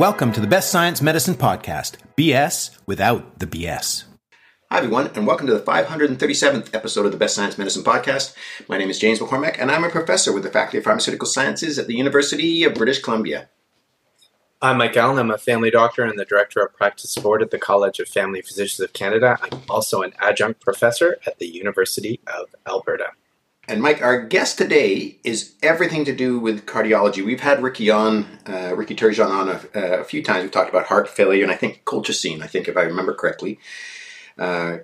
Welcome to the Best Science Medicine Podcast, BS without the BS. Hi, everyone, and welcome to the 537th episode of the Best Science Medicine Podcast. My name is James McCormack, and I'm a professor with the Faculty of Pharmaceutical Sciences at the University of British Columbia. I'm Mike Allen. I'm a family doctor and the director of practice support at the College of Family Physicians of Canada. I'm also an adjunct professor at the University of Alberta. And Mike, our guest today is everything to do with cardiology. We've had Ricky on, uh, Ricky Turgeon on a, a, few times. We've talked about heart failure and I think colchicine, I think if I remember correctly. Uh,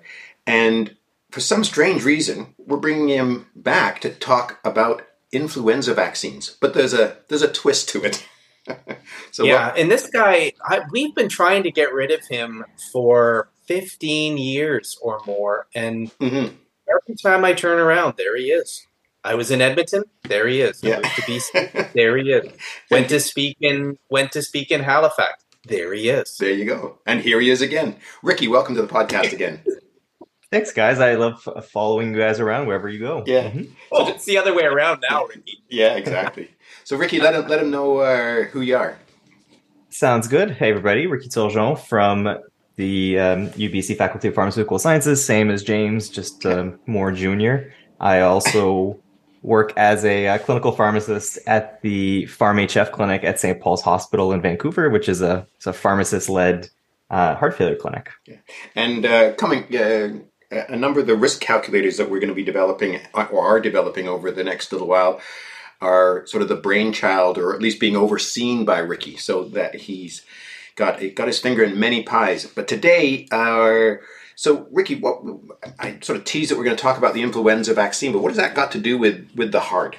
and for some strange reason, we're bringing him back to talk about influenza vaccines. But there's a there's a twist to it. so yeah, what, and this guy, I, we've been trying to get rid of him for 15 years or more, and mm-hmm every time I turn around, there he is. I was in Edmonton. There he is. Yeah. to BC. there he is. Went to speak in went to speak in Halifax. There he is. There you go. And here he is again. Ricky, welcome to the podcast again. Thanks, guys. I love following you guys around wherever you go. Yeah. Mm-hmm. Oh, it's the other way around now, Ricky. Yeah, exactly. so, Ricky, let him let him know uh, who you are. Sounds good. Hey, everybody. Ricky Turgeon from the um, UBC Faculty of Pharmaceutical Sciences, same as James, just um, more junior. I also work as a, a, uh, clinical pharmacist at the PharmHF clinic at St. Paul's Hospital in Vancouver, which is a, a pharmacist led uh, heart failure clinic. Yeah. And uh, coming, uh, a number of the risk calculators that we're going to be developing or are developing over the next little while are sort of the brainchild or at least being overseen by Ricky so that he's got got his finger in many pies. But today, uh, so Ricky, what I sort of teased that we're going to talk about the influenza vaccine, but what has that got to do with with the heart?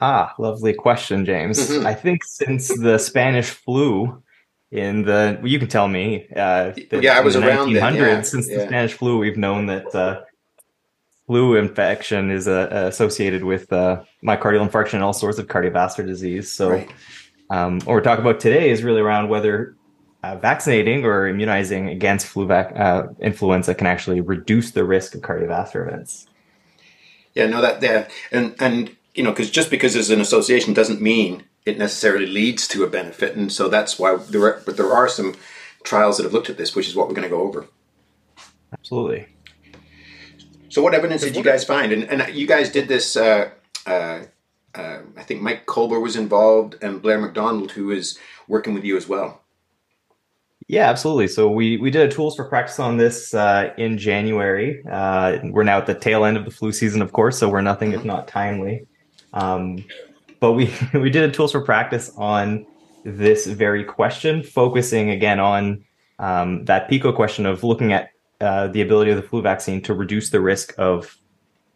Ah, lovely question, James. Mm-hmm. I think since the Spanish flu in the well, you can tell me uh, yeah i was around 1900s yeah, since yeah. the spanish flu we've known that uh, flu infection is uh, associated with uh, myocardial infarction and all sorts of cardiovascular disease so right. Um, what we're talking about today is really around whether uh, vaccinating or immunizing against flu vac- uh, influenza can actually reduce the risk of cardiovascular events. Yeah, no, that yeah, and and you know, because just because there's an association doesn't mean it necessarily leads to a benefit, and so that's why there are, but there are some trials that have looked at this, which is what we're going to go over. Absolutely. So, what evidence did you guys find? And, and you guys did this uh, uh, I think Mike Kolber was involved and Blair McDonald, who is working with you as well. Yeah, absolutely. So we we did a tools for practice on this uh, in January. Uh, we're now at the tail end of the flu season, of course, so we're nothing if not timely. Um, but we we did a tools for practice on this very question, focusing again on um, that PICO question of looking at uh, the ability of the flu vaccine to reduce the risk of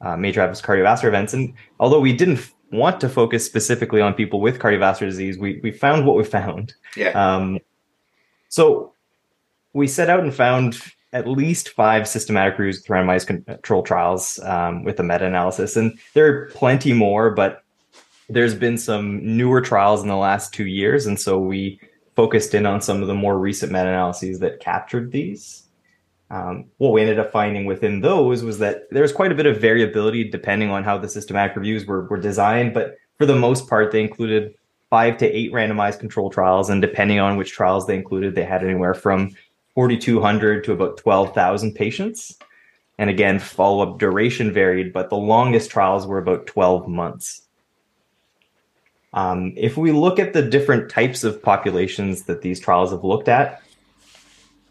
uh, major adverse cardiovascular events. And although we didn't want to focus specifically on people with cardiovascular disease, we we found what we found. Yeah. Um, so we set out and found at least five systematic reviews with randomized control trials um, with a meta-analysis, and there are plenty more, but there's been some newer trials in the last two years, and so we focused in on some of the more recent meta-analyses that captured these. Um, what we ended up finding within those was that there was quite a bit of variability depending on how the systematic reviews were, were designed, but for the most part, they included five to eight randomized control trials, and depending on which trials they included, they had anywhere from 4,200 to about 12,000 patients. And again, follow up duration varied, but the longest trials were about 12 months. Um, if we look at the different types of populations that these trials have looked at,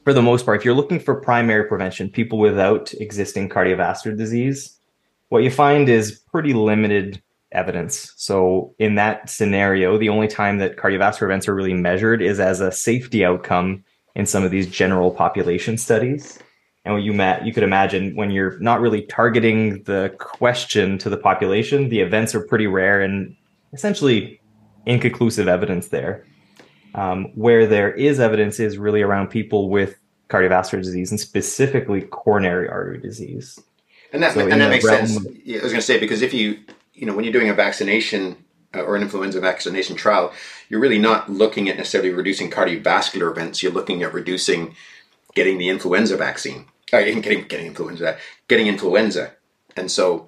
for the most part, if you're looking for primary prevention, people without existing cardiovascular disease, what you find is pretty limited evidence. So, in that scenario, the only time that cardiovascular events are really measured is as a safety outcome in some of these general population studies. And what you met, you could imagine when you're not really targeting the question to the population, the events are pretty rare and essentially inconclusive evidence there. Um, where there is evidence is really around people with cardiovascular disease and specifically coronary artery disease. And that, so and that makes sense. Of, I was going to say, because if you, you know, when you're doing a vaccination uh, or an influenza vaccination trial, you're really not looking at necessarily reducing cardiovascular events. You're looking at reducing getting the influenza vaccine, uh, getting, getting influenza, getting influenza. And so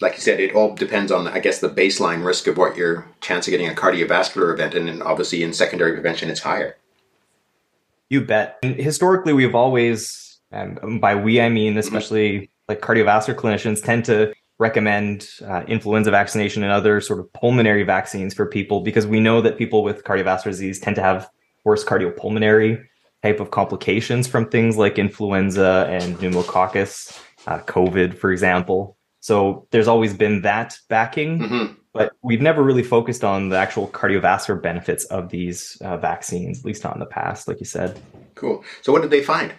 like you said, it all depends on, I guess, the baseline risk of what your chance of getting a cardiovascular event, and then obviously in secondary prevention, it's higher. You bet. And historically, we've always, and by we I mean especially mm-hmm. like cardiovascular clinicians, tend to recommend uh, influenza vaccination and other sort of pulmonary vaccines for people because we know that people with cardiovascular disease tend to have worse cardiopulmonary type of complications from things like influenza and pneumococcus, uh, COVID, for example. So there's always been that backing, mm-hmm. but we've never really focused on the actual cardiovascular benefits of these uh, vaccines, at least not in the past, like you said. Cool. So what did they find?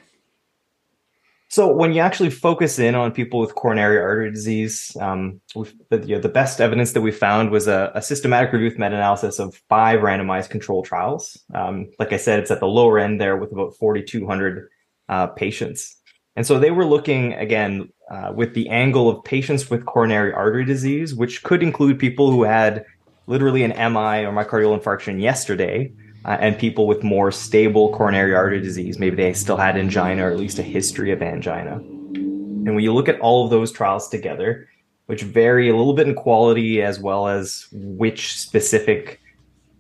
So when you actually focus in on people with coronary artery disease, um, the, you know, the best evidence that we found was a, a systematic review meta-analysis of five randomized control trials. Um, like I said, it's at the lower end there with about 4,200 uh, patients. And so they were looking again uh, with the angle of patients with coronary artery disease, which could include people who had literally an MI or myocardial infarction yesterday, uh, and people with more stable coronary artery disease. Maybe they still had angina or at least a history of angina. And when you look at all of those trials together, which vary a little bit in quality as well as which specific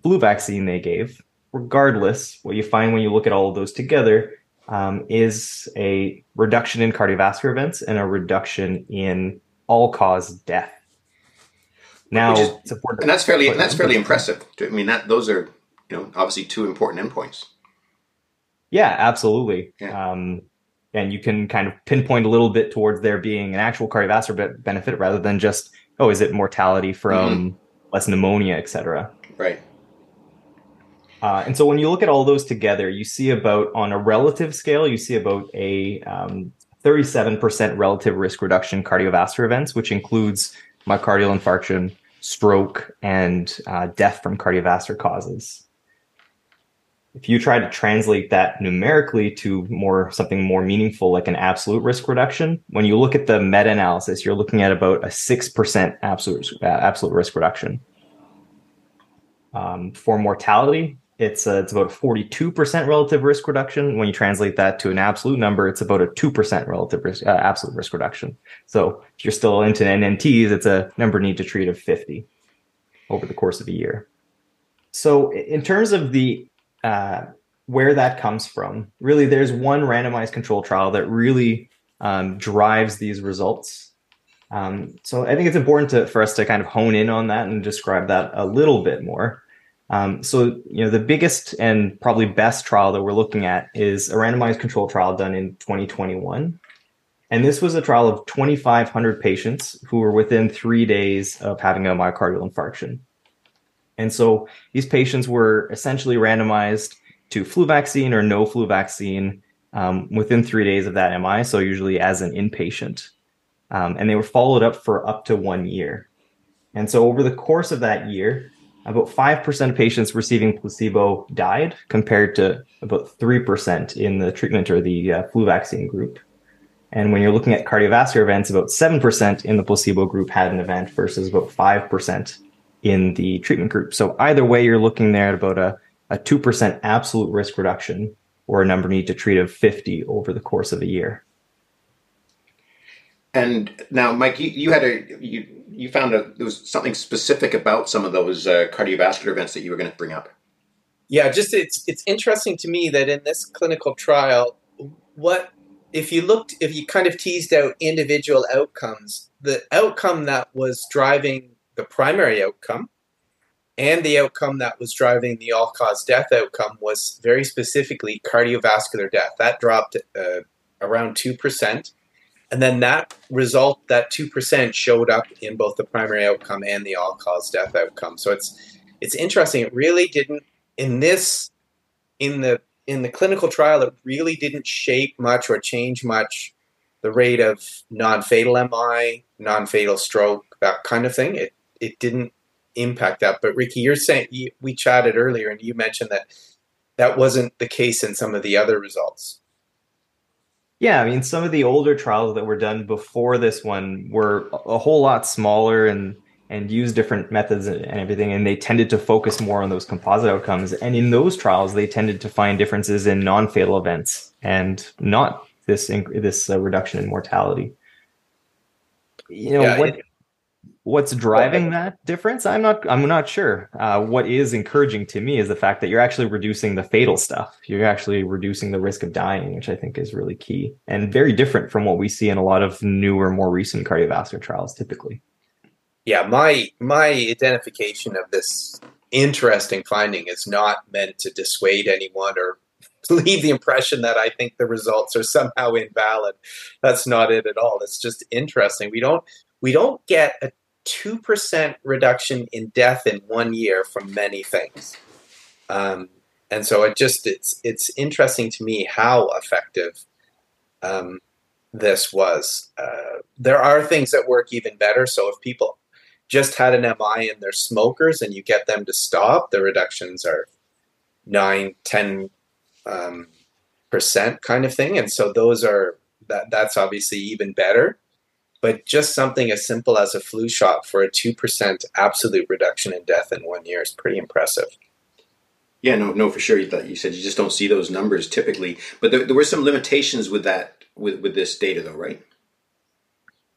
flu vaccine they gave, regardless, what you find when you look at all of those together um, is a reduction in cardiovascular events and a reduction in all cause death. Now, is, and that's fairly and that's fairly impressive. I mean, that those are you know, obviously two important endpoints. Yeah, absolutely. Yeah. Um, and you can kind of pinpoint a little bit towards there being an actual cardiovascular benefit rather than just, oh, is it mortality from mm-hmm. less pneumonia, et cetera. Right. Uh, and so when you look at all those together, you see about on a relative scale, you see about a um, 37% relative risk reduction cardiovascular events, which includes myocardial infarction, stroke, and uh, death from cardiovascular causes. If you try to translate that numerically to more something more meaningful like an absolute risk reduction when you look at the meta-analysis you're looking at about a 6% absolute uh, absolute risk reduction. Um, for mortality it's uh, it's about a 42% relative risk reduction when you translate that to an absolute number it's about a 2% relative risk uh, absolute risk reduction so if you're still into nnts it's a number need to treat of 50 over the course of a year so in terms of the uh, where that comes from. Really, there's one randomized control trial that really um, drives these results. Um, so I think it's important to, for us to kind of hone in on that and describe that a little bit more. Um, so, you know, the biggest and probably best trial that we're looking at is a randomized control trial done in 2021. And this was a trial of 2,500 patients who were within three days of having a myocardial infarction. And so these patients were essentially randomized to flu vaccine or no flu vaccine um, within three days of that MI, so usually as an inpatient. Um, and they were followed up for up to one year. And so over the course of that year, about 5% of patients receiving placebo died compared to about 3% in the treatment or the uh, flu vaccine group. And when you're looking at cardiovascular events, about 7% in the placebo group had an event versus about 5% in the treatment group. So either way, you're looking there at about a, a 2% absolute risk reduction or a number need to treat of 50 over the course of a year. And now, Mike, you, you had a you you found a there was something specific about some of those uh, cardiovascular events that you were going to bring up. Yeah, just it's it's interesting to me that in this clinical trial, what if you looked if you kind of teased out individual outcomes, the outcome that was driving the primary outcome and the outcome that was driving the all cause death outcome was very specifically cardiovascular death. That dropped uh, around 2%. And then that result, that 2% showed up in both the primary outcome and the all cause death outcome. So it's, it's interesting. It really didn't, in this, in the, in the clinical trial, it really didn't shape much or change much the rate of non fatal MI, non fatal stroke, that kind of thing. It, it didn't impact that. But Ricky, you're saying you, we chatted earlier, and you mentioned that that wasn't the case in some of the other results. Yeah, I mean, some of the older trials that were done before this one were a whole lot smaller and and use different methods and everything, and they tended to focus more on those composite outcomes. And in those trials, they tended to find differences in non-fatal events and not this this uh, reduction in mortality. You know yeah, what? It, What's driving that difference? I'm not. I'm not sure. Uh, what is encouraging to me is the fact that you're actually reducing the fatal stuff. You're actually reducing the risk of dying, which I think is really key and very different from what we see in a lot of newer, more recent cardiovascular trials. Typically, yeah. My my identification of this interesting finding is not meant to dissuade anyone or leave the impression that I think the results are somehow invalid. That's not it at all. It's just interesting. We don't we don't get a two percent reduction in death in one year from many things, um, and so it just it's it's interesting to me how effective um, this was. Uh, there are things that work even better. So if people just had an MI and they're smokers and you get them to stop, the reductions are 9, 10 um, percent kind of thing. And so those are that that's obviously even better. But just something as simple as a flu shot for a two percent absolute reduction in death in one year is pretty impressive. Yeah, no, no, for sure. You said you just don't see those numbers typically, but there, there were some limitations with that with with this data, though, right?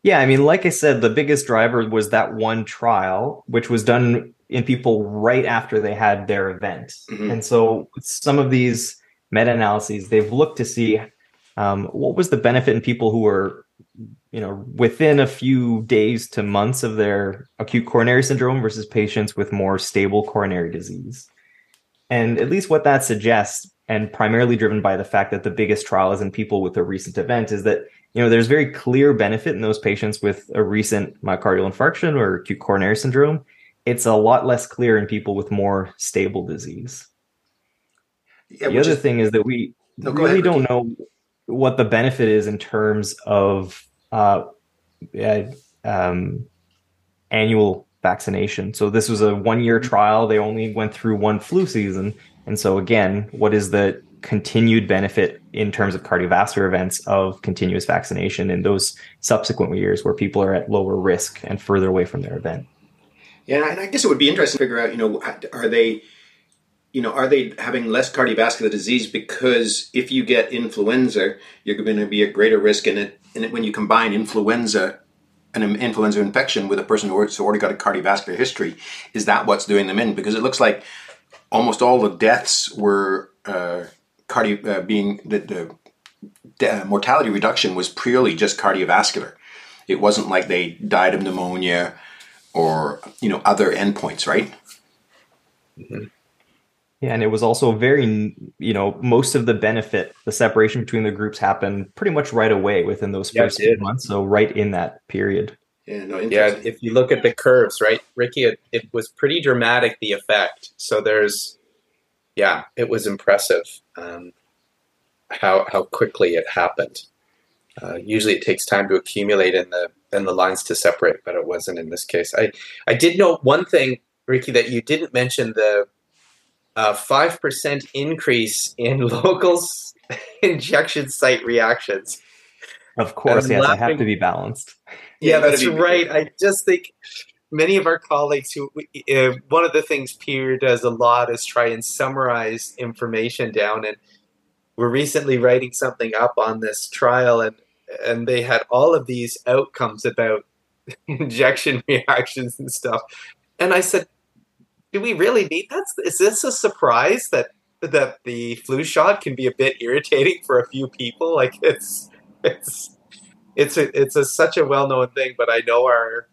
Yeah, I mean, like I said, the biggest driver was that one trial, which was done in people right after they had their event. Mm-hmm. And so some of these meta analyses, they've looked to see um, what was the benefit in people who were, you know, within a few days to months of their acute coronary syndrome versus patients with more stable coronary disease. And at least what that suggests, and primarily driven by the fact that the biggest trial is in people with a recent event, is that you know, there's very clear benefit in those patients with a recent myocardial infarction or acute coronary syndrome. It's a lot less clear in people with more stable disease. Yeah, the other is, thing is that we no, really ahead, don't know what the benefit is in terms of uh, um, annual vaccination. So this was a one-year trial. They only went through one flu season, and so again, what is the continued benefit in terms of cardiovascular events of continuous vaccination in those subsequent years where people are at lower risk and further away from their event. Yeah, and I guess it would be interesting to figure out, you know, are they, you know, are they having less cardiovascular disease because if you get influenza, you're going to be at greater risk, and it, and when you combine influenza an influenza infection with a person who's already got a cardiovascular history, is that what's doing them in? Because it looks like almost all the deaths were uh, cardio uh, being the, the uh, mortality reduction was purely just cardiovascular. It wasn't like they died of pneumonia or you know other endpoints, right? Mm-hmm. Yeah, and it was also very, you know, most of the benefit, the separation between the groups happened pretty much right away within those first yeah, few months. So right in that period. Yeah, no, yeah. If you look at the curves, right, Ricky, it, it was pretty dramatic the effect. So there's yeah, it was impressive um, how how quickly it happened. Uh, usually, it takes time to accumulate and the and the lines to separate, but it wasn't in this case. I I did note one thing, Ricky, that you didn't mention the five uh, percent increase in local injection site reactions. Of course, yes, laughing. I have to be balanced. Yeah, that's right. I just think many of our colleagues who uh, one of the things Peer does a lot is try and summarize information down and we're recently writing something up on this trial and and they had all of these outcomes about injection reactions and stuff and i said do we really need that is this a surprise that that the flu shot can be a bit irritating for a few people like it's it's it's a, it's a, such a well-known thing but i know our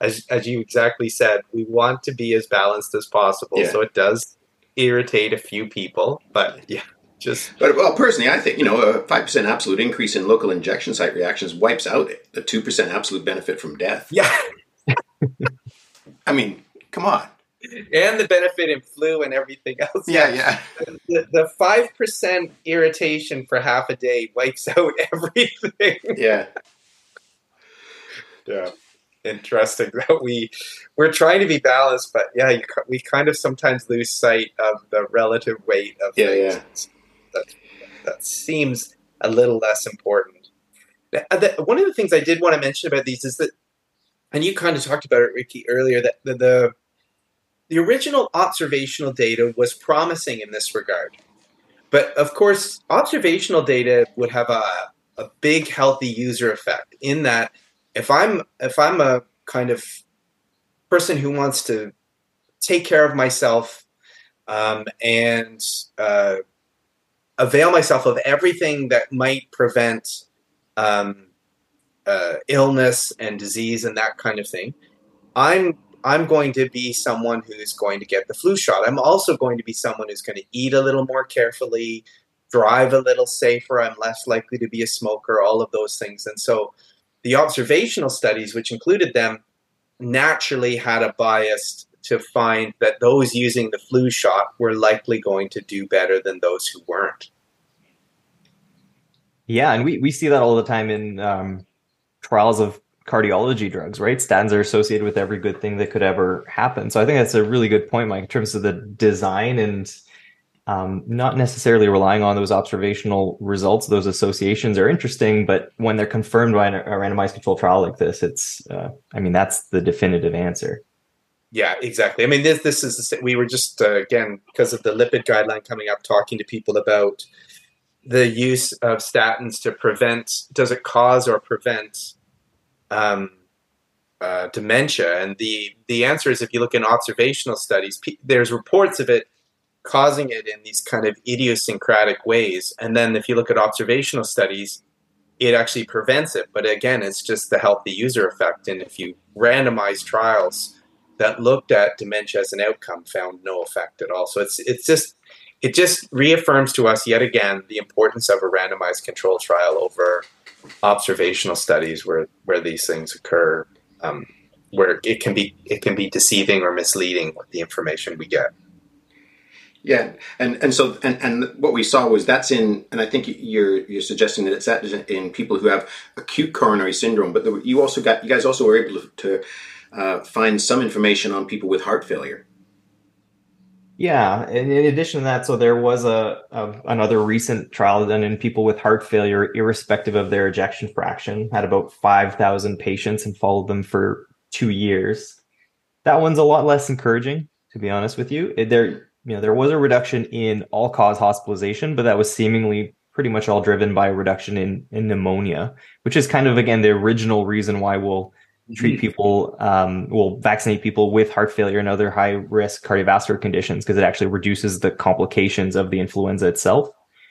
as as you exactly said, we want to be as balanced as possible. Yeah. So it does irritate a few people, but yeah, just. But well, personally, I think you know a five percent absolute increase in local injection site reactions wipes out the two percent absolute benefit from death. Yeah. I mean, come on. And the benefit in flu and everything else. Yeah, yeah. The five percent irritation for half a day wipes out everything. Yeah. Yeah interesting that we we're trying to be balanced, but yeah, you, we kind of sometimes lose sight of the relative weight of yeah, things. Yeah. That, that seems a little less important. Uh, one of the things I did want to mention about these is that, and you kind of talked about it, Ricky, earlier, that the, the the original observational data was promising in this regard. But of course, observational data would have a, a big healthy user effect in that if I'm if I'm a kind of person who wants to take care of myself um, and uh, avail myself of everything that might prevent um, uh, illness and disease and that kind of thing. I'm I'm going to be someone who's going to get the flu shot. I'm also going to be someone who's going to eat a little more carefully, drive a little safer. I'm less likely to be a smoker. All of those things, and so the observational studies, which included them, naturally had a bias to find that those using the flu shot were likely going to do better than those who weren't. Yeah, and we, we see that all the time in um, trials of cardiology drugs, right? Statins are associated with every good thing that could ever happen. So I think that's a really good point, Mike, in terms of the design and um, not necessarily relying on those observational results. Those associations are interesting, but when they're confirmed by a randomized control trial like this, it's, uh, I mean, that's the definitive answer. Yeah, exactly. I mean, this this is we were just uh, again because of the lipid guideline coming up, talking to people about the use of statins to prevent. Does it cause or prevent um, uh, dementia? And the the answer is, if you look in observational studies, there's reports of it causing it in these kind of idiosyncratic ways. And then if you look at observational studies, it actually prevents it. But again, it's just the healthy user effect. And if you randomize trials that looked at dementia as an outcome found no effect at all. So it's it's just it just reaffirms to us yet again the importance of a randomized control trial over observational studies where where these things occur, um, where it can be it can be deceiving or misleading with the information we get. Yeah, and and so and and what we saw was that's in, and I think you're you're suggesting that it's that in people who have acute coronary syndrome, but you also got you guys also were able to uh, find some information on people with heart failure. Yeah, and in addition to that, so there was a, a, another recent trial done in people with heart failure, irrespective of their ejection fraction, had about five thousand patients and followed them for two years. That one's a lot less encouraging, to be honest with you. There, you know, there was a reduction in all cause hospitalization, but that was seemingly pretty much all driven by a reduction in in pneumonia, which is kind of again the original reason why we'll treat mm-hmm. people, um, will vaccinate people with heart failure and other high risk cardiovascular conditions because it actually reduces the complications of the influenza itself.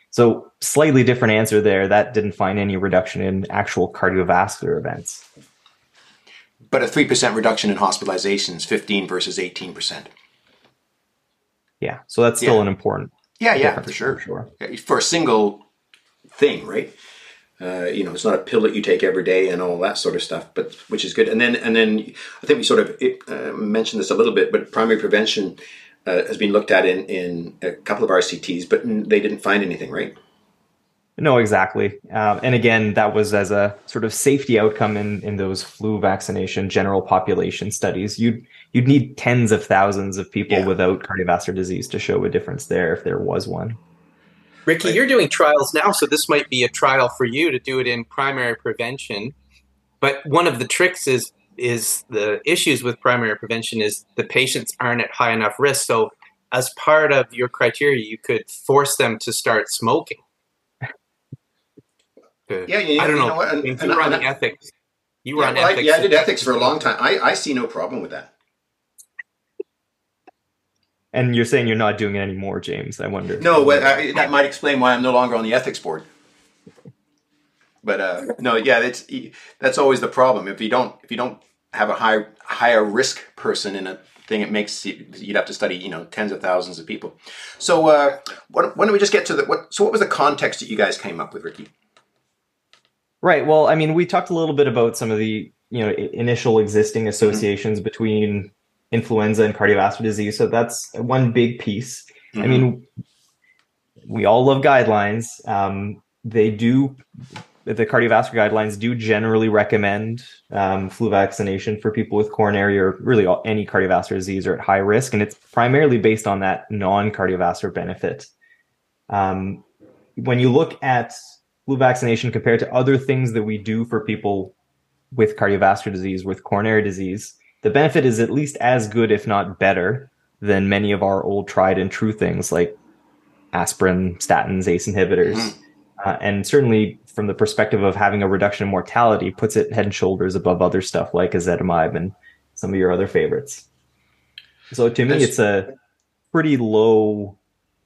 So, slightly different answer there. That didn't find any reduction in actual cardiovascular events. But a 3% reduction in hospitalizations, 15 versus 18%. Yeah. So, that's still yeah. an important. Yeah, yeah, for sure. For sure. For a single thing, right? Uh, you know, it's not a pill that you take every day and all that sort of stuff, but which is good. And then, and then, I think we sort of it, uh, mentioned this a little bit, but primary prevention uh, has been looked at in in a couple of RCTs, but they didn't find anything, right? No, exactly. Um, and again, that was as a sort of safety outcome in in those flu vaccination general population studies. You'd you'd need tens of thousands of people yeah. without cardiovascular disease to show a difference there if there was one. Ricky, you're doing trials now, so this might be a trial for you to do it in primary prevention. But one of the tricks is is the issues with primary prevention is the patients aren't at high enough risk. So as part of your criteria, you could force them to start smoking. Yeah, yeah, I don't know. know what, and, you and, run and, ethics. You run yeah, well, ethics. I, yeah, I did ethics for a long time. I, I see no problem with that. And you're saying you're not doing it anymore, James. I wonder. No, well, I, that might explain why I'm no longer on the ethics board. But uh, no, yeah, that's that's always the problem. If you don't if you don't have a high higher risk person in a thing, it makes you'd have to study you know tens of thousands of people. So uh, why don't we just get to the what? So what was the context that you guys came up with, Ricky? Right. Well, I mean, we talked a little bit about some of the you know initial existing associations mm-hmm. between influenza and cardiovascular disease. So that's one big piece. Mm-hmm. I mean, we all love guidelines. Um, they do, the cardiovascular guidelines do generally recommend um, flu vaccination for people with coronary or really any cardiovascular disease or at high risk. And it's primarily based on that non cardiovascular benefit. Um, when you look at flu vaccination compared to other things that we do for people with cardiovascular disease, with coronary disease, the benefit is at least as good, if not better, than many of our old tried and true things like aspirin, statins, ACE inhibitors. Mm-hmm. Uh, and certainly from the perspective of having a reduction in mortality, puts it head and shoulders above other stuff like ezetimibe and some of your other favorites. So to me, That's... it's a pretty low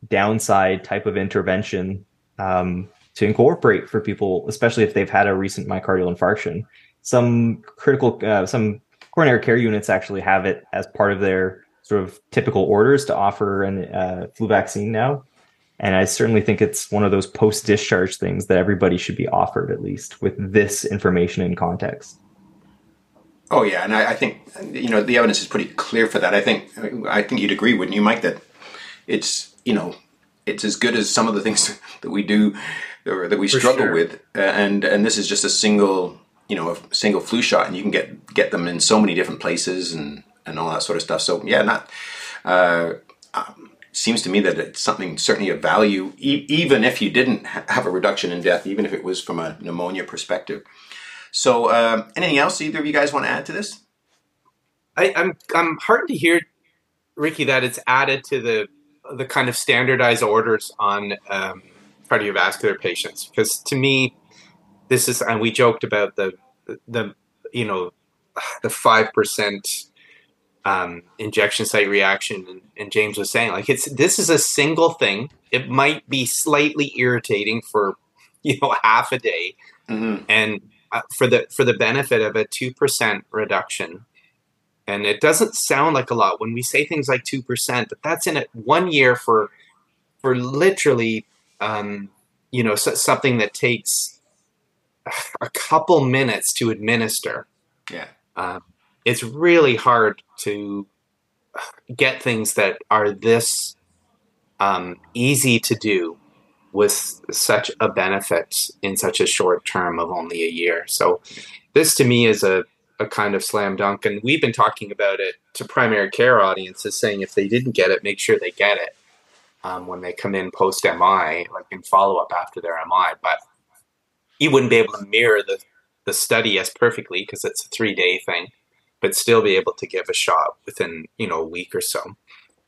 downside type of intervention um, to incorporate for people, especially if they've had a recent myocardial infarction. Some critical, uh, some coronary care units actually have it as part of their sort of typical orders to offer a uh, flu vaccine now. And I certainly think it's one of those post discharge things that everybody should be offered, at least with this information in context. Oh yeah, and I, I, think you know the evidence is pretty clear for that. I think I think you'd agree, wouldn't you, Mike? That it's you know it's as good as some of the things that we do or that we for struggle sure. with, uh, and and this is just a single you know a single flu shot, and you can get get them in so many different places and and all that sort of stuff. So yeah, not. Uh, um, seems to me that it's something certainly of value, e- even if you didn't have a reduction in death, even if it was from a pneumonia perspective. So, uh, anything else either of you guys want to add to this? I, I'm I'm heartened to hear, Ricky, that it's added to the the kind of standardized orders on um, cardiovascular patients because to me, this is and we joked about the the you know the five percent um, injection site reaction, and, and, James was saying, like it's this is a single thing. It might be slightly irritating for you know half a day, mm-hmm. and uh, for the for the benefit of a two percent reduction. And it doesn't sound like a lot when we say things like two percent, but that's in it one year for for literally, um, you know, so, something that takes a couple minutes to administer. Yeah. Um, it's really hard to get things that are this um, easy to do with such a benefit in such a short term of only a year. So, this to me is a, a kind of slam dunk. And we've been talking about it to primary care audiences, saying if they didn't get it, make sure they get it um, when they come in post MI, like in follow up after their MI. But you wouldn't be able to mirror the, the study as perfectly because it's a three day thing but still be able to give a shot within you know a week or so.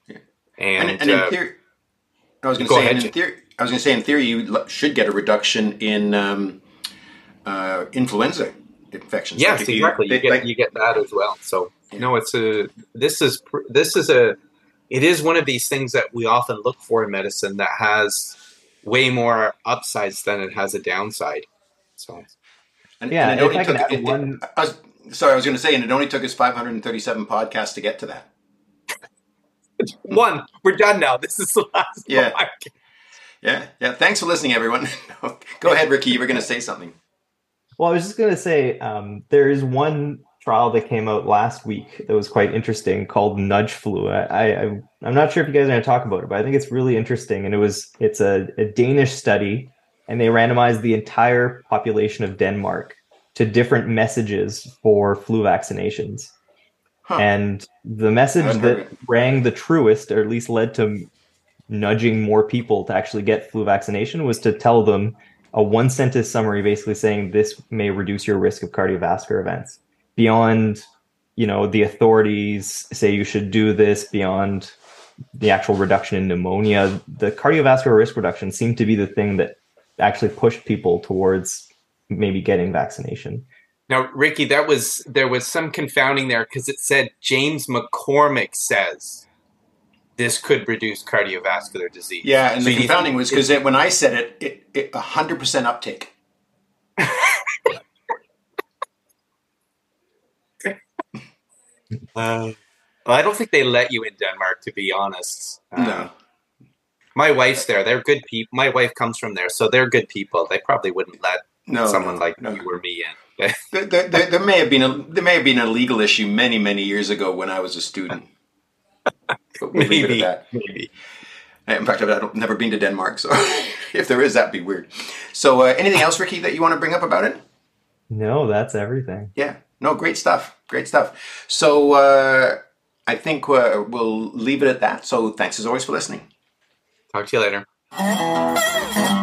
Yeah. And, and, and uh, in theory, I was going to say, ahead, in theory, I was going to say, in theory, you should get a reduction in um, uh, influenza infections. Yes, like exactly. You, you, get like, you get that as well. So you know, it's a this is this is a it is one of these things that we often look for in medicine that has way more upsides than it has a downside. So, and, yeah, and if I can add one. I was, sorry, I was going to say, and it only took us 537 podcasts to get to that. One, we're done now. This is the last. Yeah, podcast. yeah, yeah. Thanks for listening, everyone. Go ahead, Ricky. You were going to say something. Well, I was just going to say um, there is one trial that came out last week that was quite interesting called Nudge Flu. I, I am not sure if you guys are going to talk about it, but I think it's really interesting. And it was it's a, a Danish study, and they randomized the entire population of Denmark to different messages for flu vaccinations. Huh. And the message that rang the truest, or at least led to nudging more people to actually get flu vaccination, was to tell them a one sentence summary basically saying this may reduce your risk of cardiovascular events. Beyond, you know, the authorities say you should do this, beyond the actual reduction in pneumonia, the cardiovascular risk reduction seemed to be the thing that actually pushed people towards maybe getting vaccination. Now, Ricky, that was there was some confounding there because it said James McCormack says this could reduce cardiovascular disease. Yeah, and so the confounding was because when I said it, it hundred percent uptake. uh, well, I don't think they let you in Denmark, to be honest. Um, no. My wife's there. They're good people. My wife comes from there, so they're good people. They probably wouldn't let no, someone like no. you or me in. there, there, there, there, may have been a there may have been a legal issue many many years ago when I was a student. We'll maybe, maybe. In fact, I've never been to Denmark, so if there is, that'd be weird. So, uh, anything else, Ricky, that you want to bring up about it? No, that's everything. Yeah, no, great stuff, great stuff. So, uh, I think uh, we'll leave it at that. So, thanks as always for listening. Talk to you later.